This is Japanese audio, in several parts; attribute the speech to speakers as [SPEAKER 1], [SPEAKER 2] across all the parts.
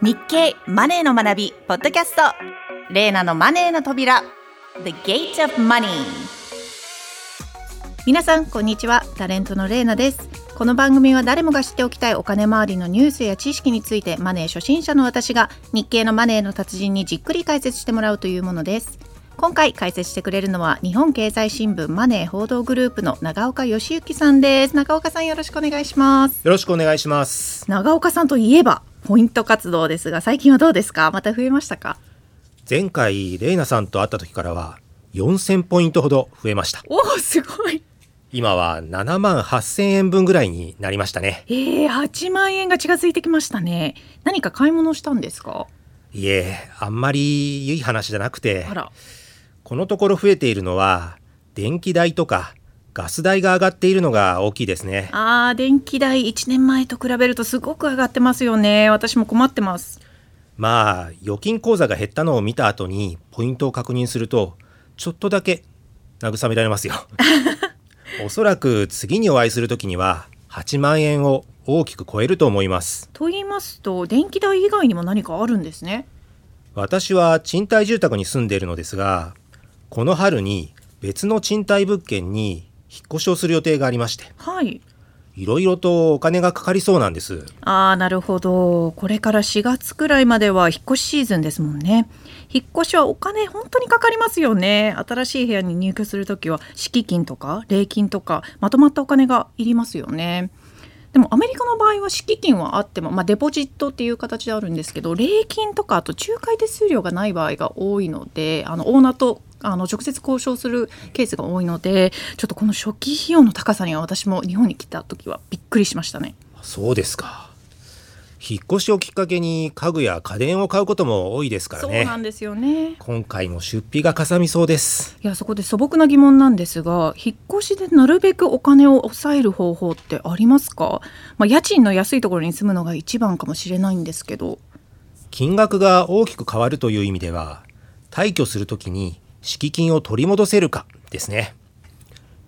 [SPEAKER 1] 日経マネーの学びポッドキャスト。レーナのマネーの扉。The Gate of Money 皆さんこんにちは。タレントのレーナです。この番組は誰もが知っておきたいお金周りのニュースや知識についてマネー初心者の私が日経のマネーの達人にじっくり解説してもらうというものです。今回解説してくれるのは日本経済新聞マネー報道グループの長岡義之さんです。長岡さんよろしくお願いします。
[SPEAKER 2] よろしくお願いします。
[SPEAKER 1] 長岡さんといえばポイント活動ですが最近はどうですか？また増えましたか？
[SPEAKER 2] 前回レイナさんと会った時からは4000ポイントほど増えました。
[SPEAKER 1] おおすごい。
[SPEAKER 2] 今は7万8000円分ぐらいになりましたね。
[SPEAKER 1] えー、8万円が近づいてきましたね。何か買い物したんですか？
[SPEAKER 2] いえあんまりいい話じゃなくてこのところ増えているのは電気代とかガス代が上がっているのが大きいですね。
[SPEAKER 1] あー電気代1年前と比べるとすごく上がってますよね。私も困ってます。
[SPEAKER 2] まあ預金口座が減ったのを見た後にポイントを確認するとちょっとだけ慰められますよ。おそらく次にお会いする時には8万円を大きく超えると思います。
[SPEAKER 1] と言いますと電気代以外にも何かあるんですね。
[SPEAKER 2] 私は賃貸住宅に住んでいるのですがこの春に別の賃貸物件に引っ越しをする予定がありまして。
[SPEAKER 1] はい。
[SPEAKER 2] いろいろとお金がかかりそうなんです。
[SPEAKER 1] ああなるほど。これから4月くらいまでは引っ越しシーズンですもんね。引っ越しはお金本当にかかりますよね。新しい部屋に入居するときは敷金とか礼金とかまとまったお金がいりますよね。でもアメリカの場合は敷金はあっても、まあ、デポジットっていう形であるんですけど礼金とかあと仲介手数料がない場合が多いのであのオーナーとあの直接交渉するケースが多いのでちょっとこの初期費用の高さには私も日本に来た時はびっくりしましたね。
[SPEAKER 2] そうですか。引っ越しをきっかけに家具や家電を買うことも多いですから
[SPEAKER 1] そう
[SPEAKER 2] ね
[SPEAKER 1] なんですよね。
[SPEAKER 2] 今回も出費がかさみそうです。
[SPEAKER 1] いやそこで素朴な疑問なんですが引っ越しでなるべくお金を抑える方法ってありますか、まあ、家賃の安いところに住むのが一番かもしれないんですけど。
[SPEAKER 2] 金額が大きく変わるという意味では退去するときに敷金を取り戻せるかですね。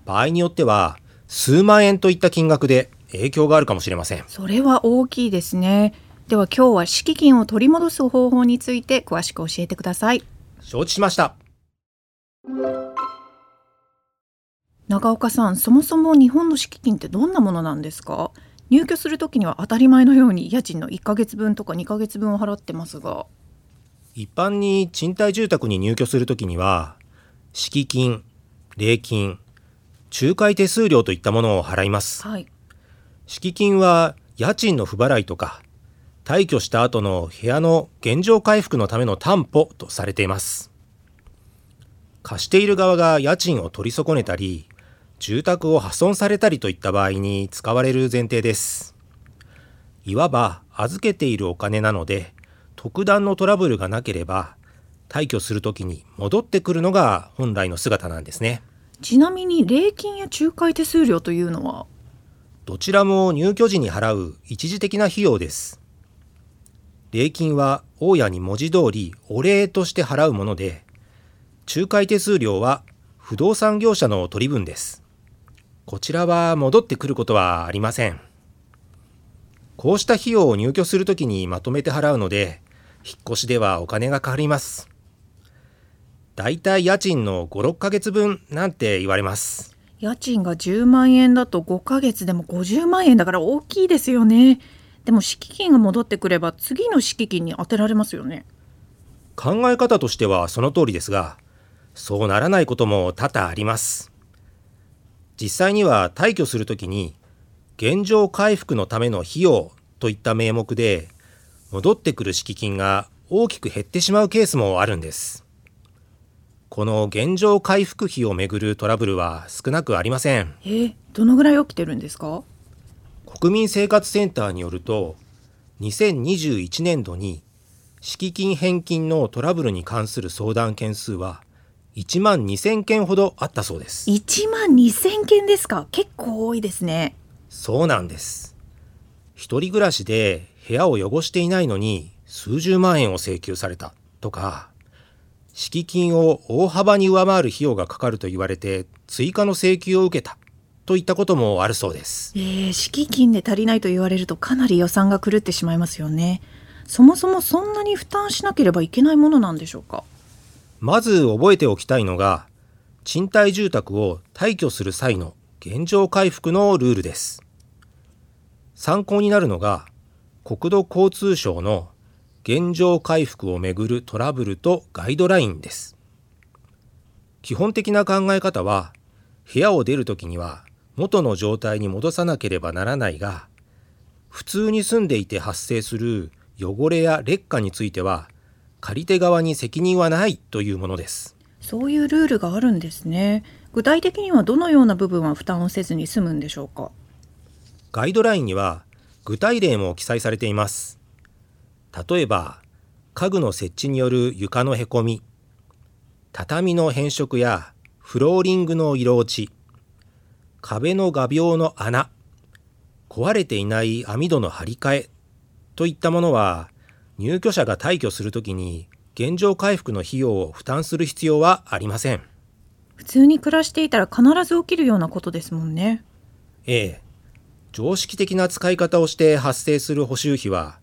[SPEAKER 2] 場合によっては数万円といった金額で影響があるかもしれません。
[SPEAKER 1] それは大きいですね。では今日は敷金を取り戻す方法について詳しく教えてください。
[SPEAKER 2] 承知しました。
[SPEAKER 1] 長岡さんそもそも日本の敷金ってどんなものなんですか？入居するときには当たり前のように家賃の1ヶ月分とか2ヶ月分を払ってますが
[SPEAKER 2] 一般に賃貸住宅に入居するときには敷金礼金仲介手数料といったものを払います。
[SPEAKER 1] はい。
[SPEAKER 2] 敷金は家賃の不払いとか退去した後の部屋の現状回復のための担保とされています。貸している側が家賃を取り損ねたり住宅を破損されたりといった場合に使われる前提です。いわば預けているお金なので特段のトラブルがなければ退去するときに戻ってくるのが本来の姿なんですね
[SPEAKER 1] ちなみに礼金や仲介手数料というのは？
[SPEAKER 2] どちらも入居時に払う一時的な費用です。礼金は大家に文字通りお礼として払うもので、仲介手数料は不動産業者の取り分です。こちらは戻ってくることはありません。こうした費用を入居するときにまとめて払うので、引っ越しではお金がかかります。だいたい家賃の5、6ヶ月分なんて言われます。
[SPEAKER 1] 家賃が10万円だと5ヶ月でも50万円だから大きいですよねでも敷金が戻ってくれば次の敷金に当てられますよね
[SPEAKER 2] 考え方としてはその通りですがそうならないことも多々あります実際には退去するときに現状回復のための費用といった名目で戻ってくる敷金が大きく減ってしまうケースもあるんです。この現状回復費をめぐるトラブルは少なくありません。
[SPEAKER 1] えーどのぐらい起きてるんですか？
[SPEAKER 2] 国民生活センターによると2021年度に敷金返金のトラブルに関する相談件数は1万2000件ほどあったそうです。
[SPEAKER 1] 1万2000件ですか？結構多いですね。
[SPEAKER 2] そうなんです。一人暮らしで部屋を汚していないのに数十万円を請求された。とか敷金を大幅に上回る費用がかかると言われて追加の請求を受けた。といったこともあるそうです。
[SPEAKER 1] えー、敷金で足りないと言われるとかなり予算が狂ってしまいますよね。そもそもそんなに負担しなければいけないものなんでしょうか？
[SPEAKER 2] まず覚えておきたいのが賃貸住宅を退去する際の現状回復のルールです。参考になるのが国土交通省の現状回復をめぐるトラブルとガイドラインです。基本的な考え方は部屋を出るときには元の状態に戻さなければならないが普通に住んでいて発生する汚れや劣化については借り手側に責任はないというものです。
[SPEAKER 1] そういうルールがあるんですね。具体的にはどのような部分は負担をせずに済むんでしょうか？
[SPEAKER 2] ガイドラインには具体例も記載されています。例えば家具の設置による床のへこみ畳の変色やフローリングの色落ち壁の画鋲の穴壊れていない網戸の張り替えといったものは入居者が退去するときに現状回復の費用を負担する必要はありません。
[SPEAKER 1] 普通に暮らしていたら必ず起きるようなことですもんね。
[SPEAKER 2] ええ常識的な使い方をして発生する補修費は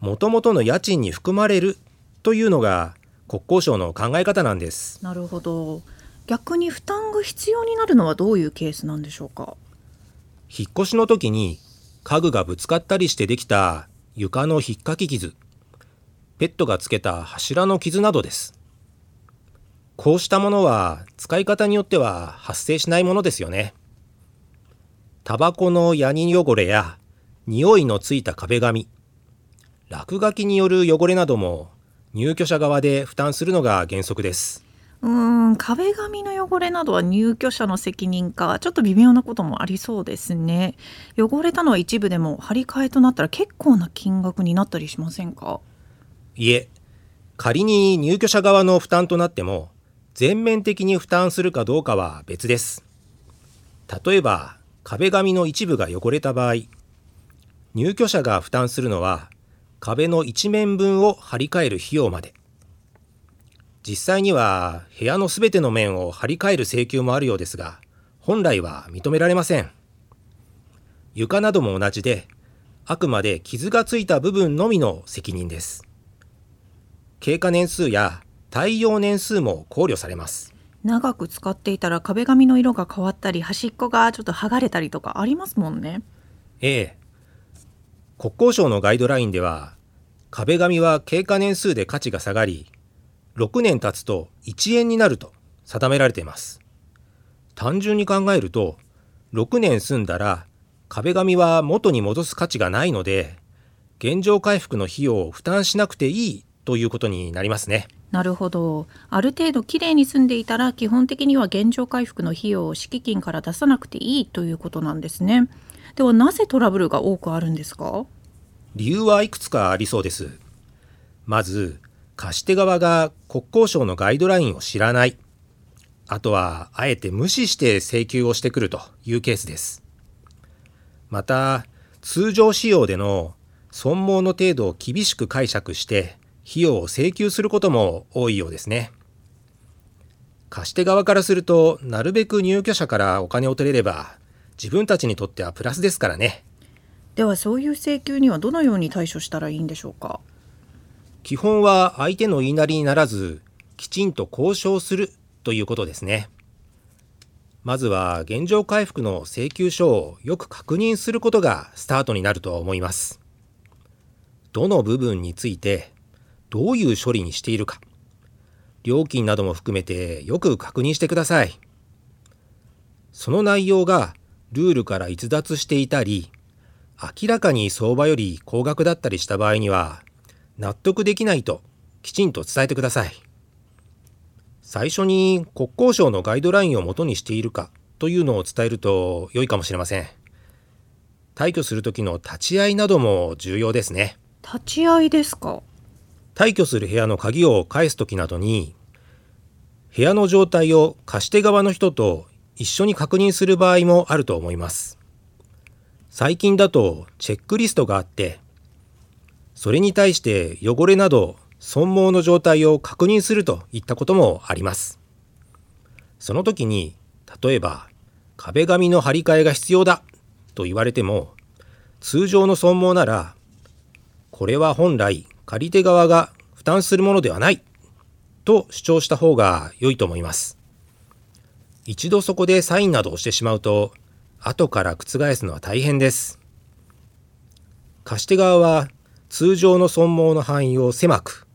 [SPEAKER 2] もともとの家賃に含まれるというのが国交省の考え方なんです。
[SPEAKER 1] なるほど。逆に負担が必要になるのはどういうケースなんでしょうか？
[SPEAKER 2] 引っ越しの時に家具がぶつかったりしてできた床の引っかき傷。ペットがつけた柱の傷などです。こうしたものは使い方によっては発生しないものですよねタバコのヤニ汚れや匂いのついた壁紙。落書きによる汚れなども入居者側で負担するのが原則です。
[SPEAKER 1] うーん壁紙の汚れなどは入居者の責任かちょっと微妙なこともありそうですね。汚れたのは一部でも張り替えとなったら結構な金額になったりしませんか？
[SPEAKER 2] いえ仮に入居者側の負担となっても全面的に負担するかどうかは別です。例えば壁紙の一部が汚れた場合入居者が負担するのは壁の一面分を張り替える費用まで。実際には部屋のすべての面を張り替える請求もあるようですが本来は認められません。床なども同じであくまで傷がついた部分のみの責任です。経過年数や耐用年数も考慮されます。
[SPEAKER 1] 長く使っていたら壁紙の色が変わったり端っこがちょっと剥がれたりとかありますもんね。
[SPEAKER 2] ええ。国交省のガイドラインでは壁紙は経過年数で価値が下がり6年経つと1円になると定められています。単純に考えると6年住んだら壁紙は元に戻す価値がないので現状回復の費用を負担しなくていいということになりますね。
[SPEAKER 1] なるほど。ある程度きれいに住んでいたら基本的には現状回復の費用を敷金から出さなくていいということなんですね。ではなぜトラブルが多くあるんですか？
[SPEAKER 2] 理由はいくつかありそうです。まず貸し手側が国交省のガイドラインを知らない。あとはあえて無視して請求をしてくるというケースです。また通常使用での損耗の程度を厳しく解釈して費用を請求することも多いようですね。貸し手側からするとなるべく入居者からお金を取れれば自分たちにとってはプラスですからね。
[SPEAKER 1] ではそういう請求にはどのように対処したらいいんでしょうか？
[SPEAKER 2] 基本は相手の言いなりにならずきちんと交渉するということですね。まずは現状回復の請求書をよく確認することがスタートになると思います。どの部分についてどういう処理にしているか。料金なども含めてよく確認してください。その内容がルールから逸脱していたり明らかに相場より高額だったりした場合には納得できないときちんと伝えてください。最初に国交省のガイドラインをもとにしているかというのを伝えると良いかもしれません。退去する時の立ち会いなども重要ですね。
[SPEAKER 1] 立ち会いですか。
[SPEAKER 2] 退去する部屋の鍵を返す時などに部屋の状態を貸し手側の人と一緒に確認する場合もあると思います。最近だとチェックリストがあってそれに対して汚れなど損耗の状態を確認するといったこともあります。その時に例えば壁紙の張り替えが必要だと言われても通常の損耗ならこれは本来借り手側が負担するものではない。と主張した方が良いと思います。一度そこでサインなどをしてしまうと後から覆すのは大変です。貸し手側は通常の損耗の範囲を狭く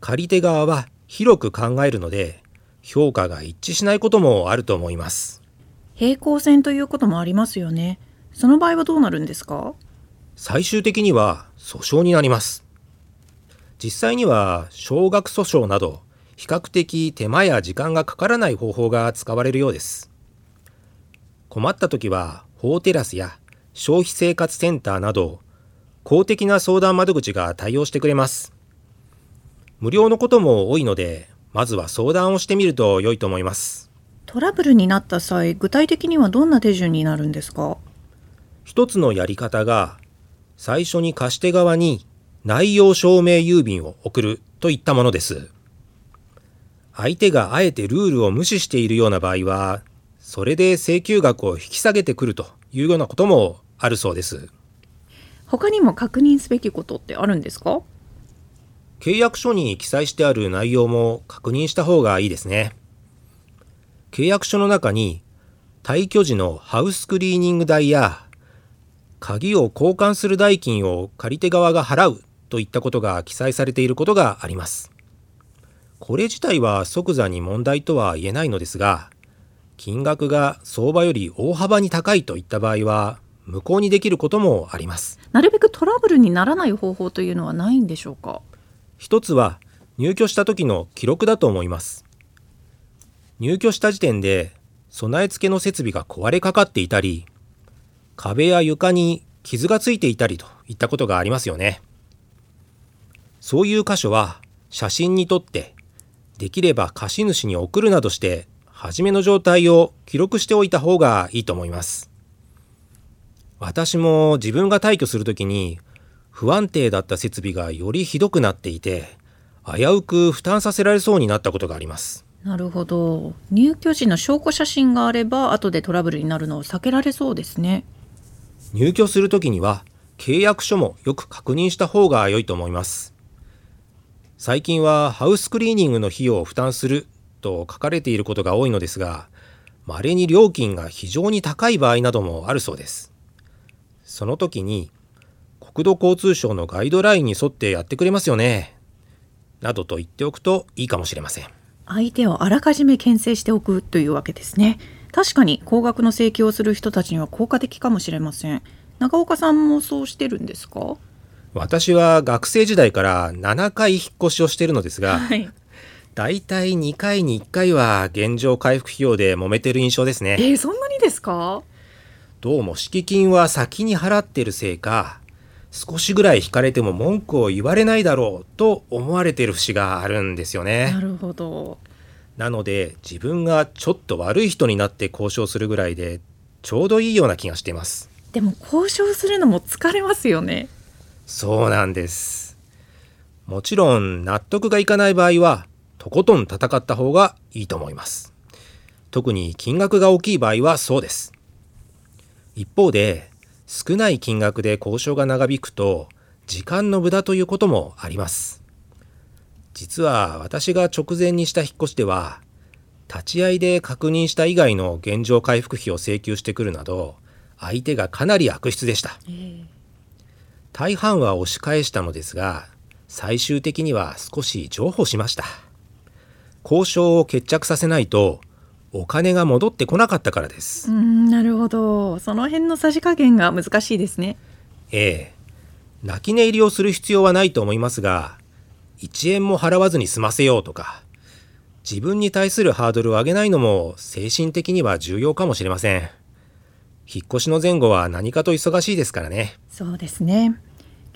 [SPEAKER 2] 借り手側は広く考えるので評価が一致しないこともあると思います。
[SPEAKER 1] 平行線ということもありますよね。その場合はどうなるんですか？
[SPEAKER 2] 最終的には訴訟になります実際には少額訴訟など比較的手間や時間がかからない方法が使われるようです。困った時は法テラスや消費生活センターなど公的な相談窓口が対応してくれます。無料のことも多いのでまずは相談をしてみると良いと思います。
[SPEAKER 1] トラブルになった際具体的にはどんな手順になるんですか？
[SPEAKER 2] 一つのやり方が最初に貸し手側に内容証明郵便を送るといったものです。相手があえてルールを無視しているような場合はそれで請求額を引き下げてくるというようなこともあるそうです。
[SPEAKER 1] 他にも確認すべきことってあるんですか？
[SPEAKER 2] 契約書に記載してある内容も確認した方がいいですね。契約書の中に退去時のハウスクリーニング代や鍵を交換する代金を借り手側が払うといったことが記載されていることがあります。これ自体は即座に問題とは言えないのですが金額が相場より大幅に高いといった場合は無効にできることもあります。
[SPEAKER 1] なるべくトラブルにならない方法というのはないんでしょうか？
[SPEAKER 2] 一つは入居した時の記録だと思います。入居した時点で備え付けの設備が壊れかかっていたり壁や床に傷がついていたりといったことがありますよねそういう箇所は写真に撮ってできれば貸主に送るなどして初めの状態を記録しておいた方がいいと思います。私も自分が退去するときに不安定だった設備がよりひどくなっていて危うく負担させられそうになったことがあります。
[SPEAKER 1] なるほど。入居時の証拠写真があれば後でトラブルになるのを避けられそうですね。
[SPEAKER 2] 入居するときには契約書もよく確認した方が良いと思います最近はハウスクリーニングの費用を負担すると書かれていることが多いのですが稀に料金が非常に高い場合などもあるそうです。その時に国土交通省のガイドラインに沿ってやってくれますよねなどと言っておくといいかもしれません。
[SPEAKER 1] 相手をあらかじめ牽制しておくというわけですね。確かに高額の請求をする人たちには効果的かもしれません。長岡さんもそうしてるんですか？
[SPEAKER 2] 私は学生時代から7回引っ越しをしているのですが、
[SPEAKER 1] はい、
[SPEAKER 2] だいたい2回に1回は現状回復費用で揉めてる印象ですね。
[SPEAKER 1] えー、そんなにですか？
[SPEAKER 2] どうも敷金は先に払ってるせいか少しぐらい引かれても文句を言われないだろうと思われてる節があるんですよね。
[SPEAKER 1] なるほど。
[SPEAKER 2] なので自分がちょっと悪い人になって交渉するぐらいでちょうどいいような気がしています。
[SPEAKER 1] でも交渉するのも疲れますよね
[SPEAKER 2] そうなんです。もちろん納得がいかない場合はとことん戦った方がいいと思います。特に金額が大きい場合はそうです。一方で少ない金額で交渉が長引くと時間の無駄ということもあります。実は私が直前にした引っ越しでは立ち会いで確認した以外の現状回復費を請求してくるなど相手がかなり悪質でした、
[SPEAKER 1] えー、
[SPEAKER 2] 大半は押し返したのですが最終的には少し譲歩しました。交渉を決着させないとお金が戻ってこなかったからです。
[SPEAKER 1] うんなるほど。その辺のさじ加減が難しいですね。
[SPEAKER 2] ええ。泣き寝入りをする必要はないと思いますが1円も払わずに済ませようとか自分に対するハードルを上げないのも精神的には重要かもしれません引っ越しの前後は何かと忙しいですからね。
[SPEAKER 1] そうですね。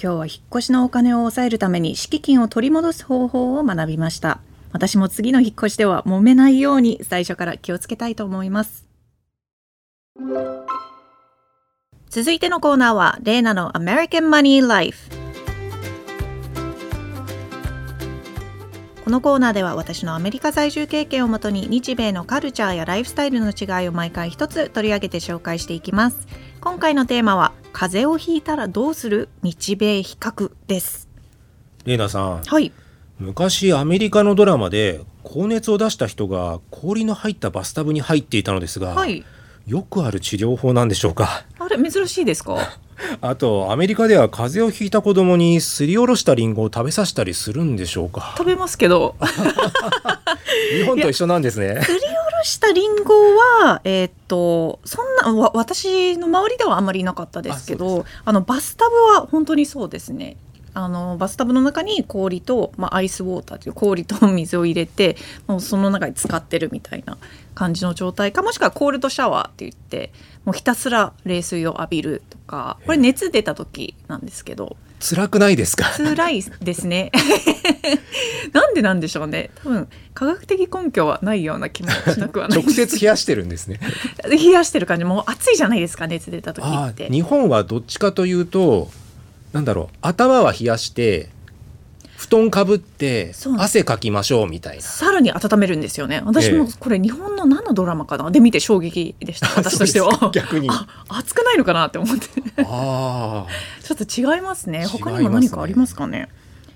[SPEAKER 1] 今日は引っ越しのお金を抑えるために敷金を取り戻す方法を学びました。私も次の引っ越しでは揉めないように最初から気をつけたいと思います。続いてのコーナーはレイナの American Money Life このコーナーでは私のアメリカ在住経験をもとに日米のカルチャーやライフスタイルの違いを毎回一つ取り上げて紹介していきます。今回のテーマは風邪をひいたらどうする？日米比較です。
[SPEAKER 2] レイナさん。
[SPEAKER 1] はい。
[SPEAKER 2] 昔アメリカのドラマで高熱を出した人が氷の入ったバスタブに入っていたのですが、
[SPEAKER 1] はい。
[SPEAKER 2] よくある治療法なんでしょうか？
[SPEAKER 1] あれ珍しいですか？
[SPEAKER 2] あとアメリカでは風邪をひいた子供にすりおろしたリンゴを食べさせたりするんでしょうか。
[SPEAKER 1] 食べますけど。
[SPEAKER 2] 日本と一緒なんですね。
[SPEAKER 1] すりおろしたリンゴはえーっとそんなわ私の周りではあんまりいなかったですけどあのバスタブは本当にそうですねあのバスタブの中に氷と、まあ、アイスウォーターという氷と水を入れて もうその中に使ってるみたいな感じの状態かもしくはコールドシャワーって言ってもうひたすら冷水を浴びるとかこれ熱出た時なんですけど。
[SPEAKER 2] 辛くないですか？
[SPEAKER 1] 辛いですね。なんでなんでしょうね。多分科学的根拠はないような気もしなくはない。
[SPEAKER 2] 直接冷やしてるんですね。
[SPEAKER 1] 冷やしてる感じ。もう暑いじゃないですか熱出た時
[SPEAKER 2] あ
[SPEAKER 1] って。
[SPEAKER 2] ー日本はどっちかというとなんだろう頭は冷やして布団かぶって汗かきましょうみたいな。
[SPEAKER 1] さらに温めるんですよね。私も
[SPEAKER 2] ええ。
[SPEAKER 1] これ日本の何のドラマかな？で見て衝撃でした 私としては。
[SPEAKER 2] 逆に。
[SPEAKER 1] あ熱くないのかなって思って。
[SPEAKER 2] ああ
[SPEAKER 1] ちょっと違いますね。
[SPEAKER 2] 違いますね。
[SPEAKER 1] 他にも何かありますかね？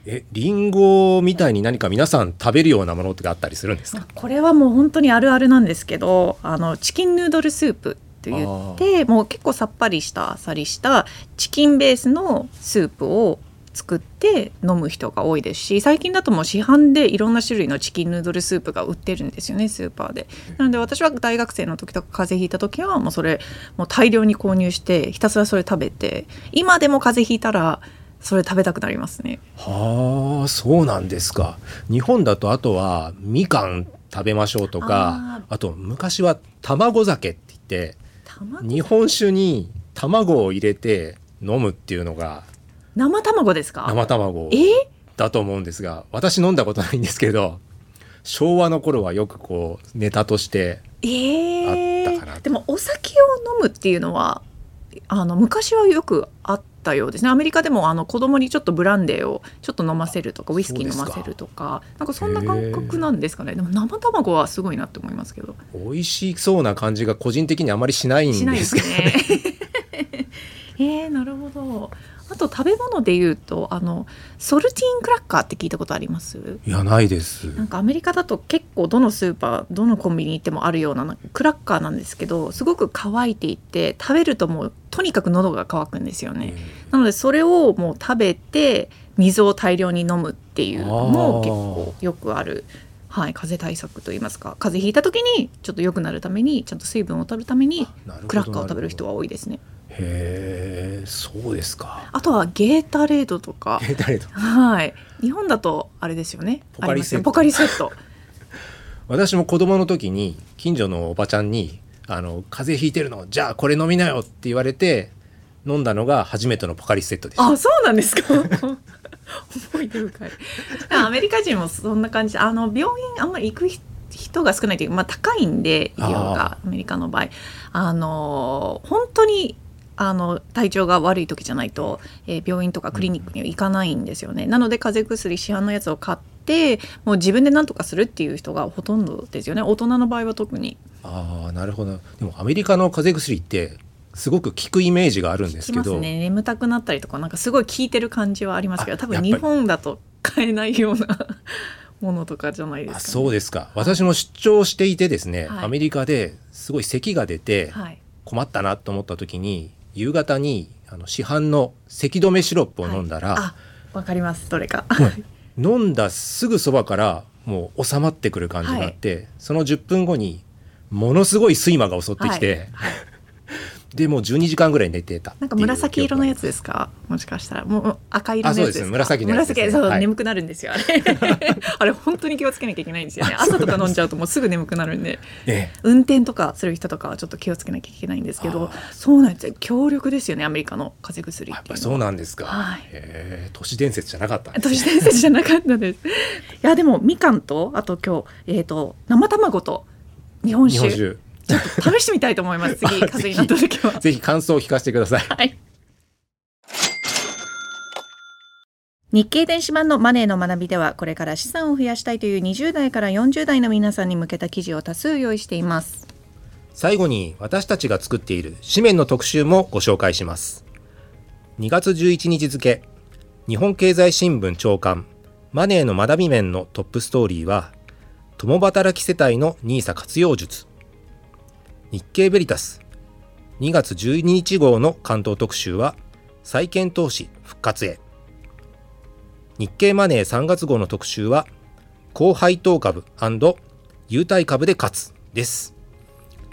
[SPEAKER 2] えリンゴみたいに何か皆さん食べるようなものってあったりするんですか？
[SPEAKER 1] これはもう本当にあるあるなんですけどあのチキンヌードルスープって言ってもう結構さっぱりしたあっさりしたチキンベースのスープを作って飲む人が多いですし最近だともう市販でいろんな種類のチキンヌードルスープが売ってるんですよねスーパーで。なので私は大学生の時とか風邪ひいた時はもうそれもう大量に購入してひたすらそれ食べて今でも風邪ひいたらそれ食べたくなりますね。
[SPEAKER 2] はあそうなんですか日本だとあとはみかん食べましょうとかあと昔は卵酒って言って
[SPEAKER 1] 卵
[SPEAKER 2] 日本酒に卵を入れて飲むっていうのが
[SPEAKER 1] 生卵ですか？
[SPEAKER 2] 生卵
[SPEAKER 1] え？ー
[SPEAKER 2] だと思うんですが私飲んだことないんですけど昭和の頃はよくこうネタとして
[SPEAKER 1] えー。
[SPEAKER 2] あったかな
[SPEAKER 1] でもお酒を飲むっていうのはあの昔はよくあったようですね。アメリカでもあの子供にちょっとブランデーをちょっと飲ませるとかウイスキー飲ませるとかなんかそんな感覚なんですかね。でも生卵はすごいなって思いますけど。
[SPEAKER 2] 美味しそうな感じが個人的にあまりしないん
[SPEAKER 1] しない
[SPEAKER 2] でけど
[SPEAKER 1] ですすね。えー、なるほどあと食べ物で言うとあのソルティンクラッカーって聞いたことあります？
[SPEAKER 2] いやないです。
[SPEAKER 1] なんかアメリカだと結構どのスーパーどのコンビニ行ってもあるようなクラッカーなんですけどすごく乾いていて食べるともうとにかく喉が渇くんですよね、なのでそれをもう食べて水を大量に飲むっていうのも結構よくあるはい、風邪対策といいますか。風邪ひいた時にちょっと良くなるためにちゃんと水分を取るためにクラッカーを食べる人は多いですね
[SPEAKER 2] へえそうですか。
[SPEAKER 1] あとはゲータレードとか。
[SPEAKER 2] え誰と
[SPEAKER 1] はい。日本だとあれですよね。
[SPEAKER 2] ポカリセット。
[SPEAKER 1] ありますね。ポカリセット。
[SPEAKER 2] 私も子供の時に近所のおばちゃんに「あの風邪ひいてるのじゃあこれ飲みなよ」って言われて飲んだのが初めてのポカリセットでした
[SPEAKER 1] あそうなんですか。思い出深い。アメリカ人もそんな感じ。であの病院あんまり行く人人が少ないというか、まあ、高いんで医療がアメリカの場合。あの本当にあの体調が悪い時じゃないと、えー病院とかクリニックには行かないんですよね、なので風邪薬市販のやつを買ってもう自分で何とかするっていう人がほとんどですよね。大人の場合は特に。
[SPEAKER 2] ああなるほど。でもアメリカの風邪薬ってすごく効くイメージがあるんです
[SPEAKER 1] き
[SPEAKER 2] けど
[SPEAKER 1] ね。眠たくなったりとかなんかすごい効いてる感じはありますけど
[SPEAKER 2] あ
[SPEAKER 1] 多分日本だと買えないような ものとかじゃないですか、ね、
[SPEAKER 2] あそうですか。私も出張していてですね、
[SPEAKER 1] はい。
[SPEAKER 2] アメリカですごい咳が出て
[SPEAKER 1] はい。
[SPEAKER 2] 困ったなと思った時に夕方にあの市販の咳止めシロップを飲んだら、
[SPEAKER 1] あわかります。どれか。
[SPEAKER 2] 飲んだすぐそばからもう収まってくる感じがあって、その10分後にものすごい睡魔が襲ってきて、
[SPEAKER 1] はい
[SPEAKER 2] でもう12時間ぐらい寝てたっていうん
[SPEAKER 1] なか紫色のやつですか？もしかしたら。もう赤色のやつですか？
[SPEAKER 2] あそうです。紫のやつですね。
[SPEAKER 1] 紫そう、
[SPEAKER 2] はい。
[SPEAKER 1] 眠くなるんですよあれ。あれ本当に気をつけなきゃいけないんですよね。朝とか飲んじゃうともうすぐ眠くなるんで。
[SPEAKER 2] ええ。
[SPEAKER 1] 運転とかする人とかはちょっと気をつけなきゃいけないんですけどそうなんですよ。強力ですよねアメリカの風邪薬
[SPEAKER 2] やっぱそうなんですか、
[SPEAKER 1] はい。
[SPEAKER 2] へえ。都市伝説じゃなかったんです
[SPEAKER 1] 都市伝説じゃなかったです。いやでもみかんとあと今日えっ、と生卵と
[SPEAKER 2] 日本酒
[SPEAKER 1] ちょっと試してみたいと思います。次
[SPEAKER 2] あ
[SPEAKER 1] 風邪になった時は。
[SPEAKER 2] ぜひ感想を聞かせてください
[SPEAKER 1] はい。日経電子版のマネーの学びではこれから資産を増やしたいという20代から40代の皆さんに向けた記事を多数用意しています。
[SPEAKER 2] 最後に私たちが作っている紙面の特集もご紹介します2月11日付日本経済新聞長官マネーの学び面のトップストーリーは共働き世帯の NISA 活用術日経ベリタス。2月12日号の関東特集は債券投資復活へ。日経マネー3月号の特集は高配当株優待株で勝つです。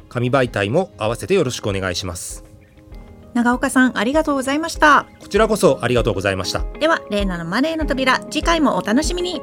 [SPEAKER 2] 紙媒体も合わせてよろしくお願いします。
[SPEAKER 1] 長岡さんありがとうございました。
[SPEAKER 2] こちらこそありがとうございました。
[SPEAKER 1] ではレイナのマネーの扉次回もお楽しみに